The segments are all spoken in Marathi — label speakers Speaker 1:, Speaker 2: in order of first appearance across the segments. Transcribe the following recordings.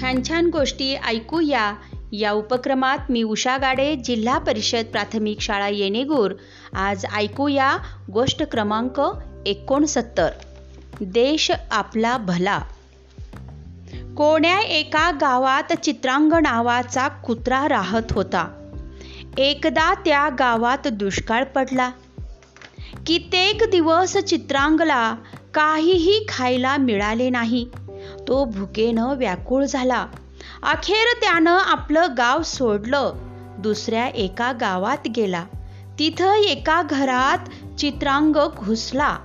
Speaker 1: छान छान गोष्टी ऐकूया. या उपक्रमात मी उषा गाडे जिल्हा परिषद प्राथमिक शाळा येणेगूर. आज ऐकूया गोष्ट क्रमांक एकोणसत्तर. देश आपला भला. कोण्या एका गावात चित्रांग नावाचा कुत्रा राहत होता. एकदा त्या गावात दुष्काळ पडला. कित्येक दिवस चित्रांगला काहीही खायला मिळाले नाही. तो भुकेनं व्याकुळ झाला. अखेर त्यानं आपलं गाव सोडलं. दुसऱ्या एका गावात गेला. तिथं एका घरात चित्रांग घुसला.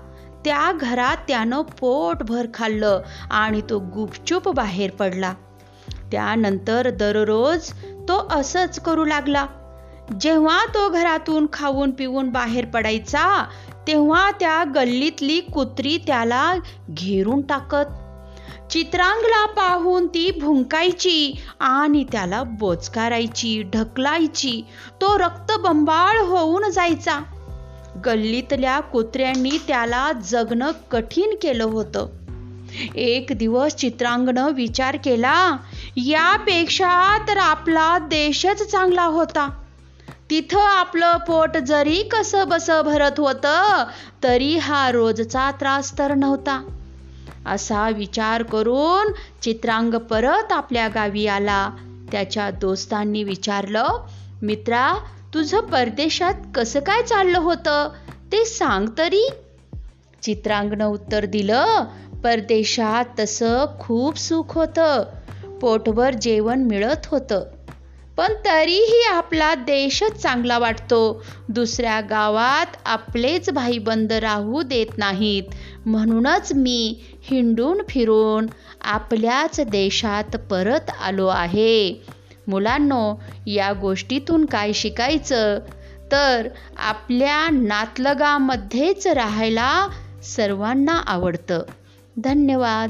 Speaker 1: त्या घरात त्यानं पोटभर खाल्लं आणि तो गुपचूप बाहेर पडला. त्यानंतर दररोज तो असंच करू लागला. जेव्हा तो घरातून खाऊन पिऊन बाहेर पडायचा तेव्हा त्या गल्लीतली कुत्री त्याला घेरून टाकत. चित्रांगला पाहून ती भुंकायची आणि त्याला बोचकारायची ढकलायची. तो रक्तबंबाळ होऊन जायचा. गल्लीतल्या कुत्र्यांनी त्याला जगणं कठीण केलं होतं. एक दिवस चित्रांगनं विचार केला यापेक्षा तर आपला देशच चांगला होता. तिथं आपलं पोट जरी कसं बस भरत होतं तरी हा रोजचा त्रास तर नव्हता. असा विचार करून चित्रांग परत आपल्या गावी आला. त्याच्या दोस्तांनी विचारलं मित्रा तुझं परदेशात कसं काय चाललं होतं? ते सांग तरी. चित्रांगनं उत्तर दिलं परदेशात तसं खूप सुख होतं. पोटभर जेवण मिळत होतं. पण तरीही आपला देशच चांगला वाटतो. दुसऱ्या गावात आपलेच भाईबंद राहू देत नाहीत. म्हणूनच मी हिंडून फिरून आपल्याच देशात परत आलो आहे. मुलांनो या गोष्टीतून काय शिकायचं? तर आपल्या नातलगामध्येच राहायला सर्वांना आवडतं. धन्यवाद.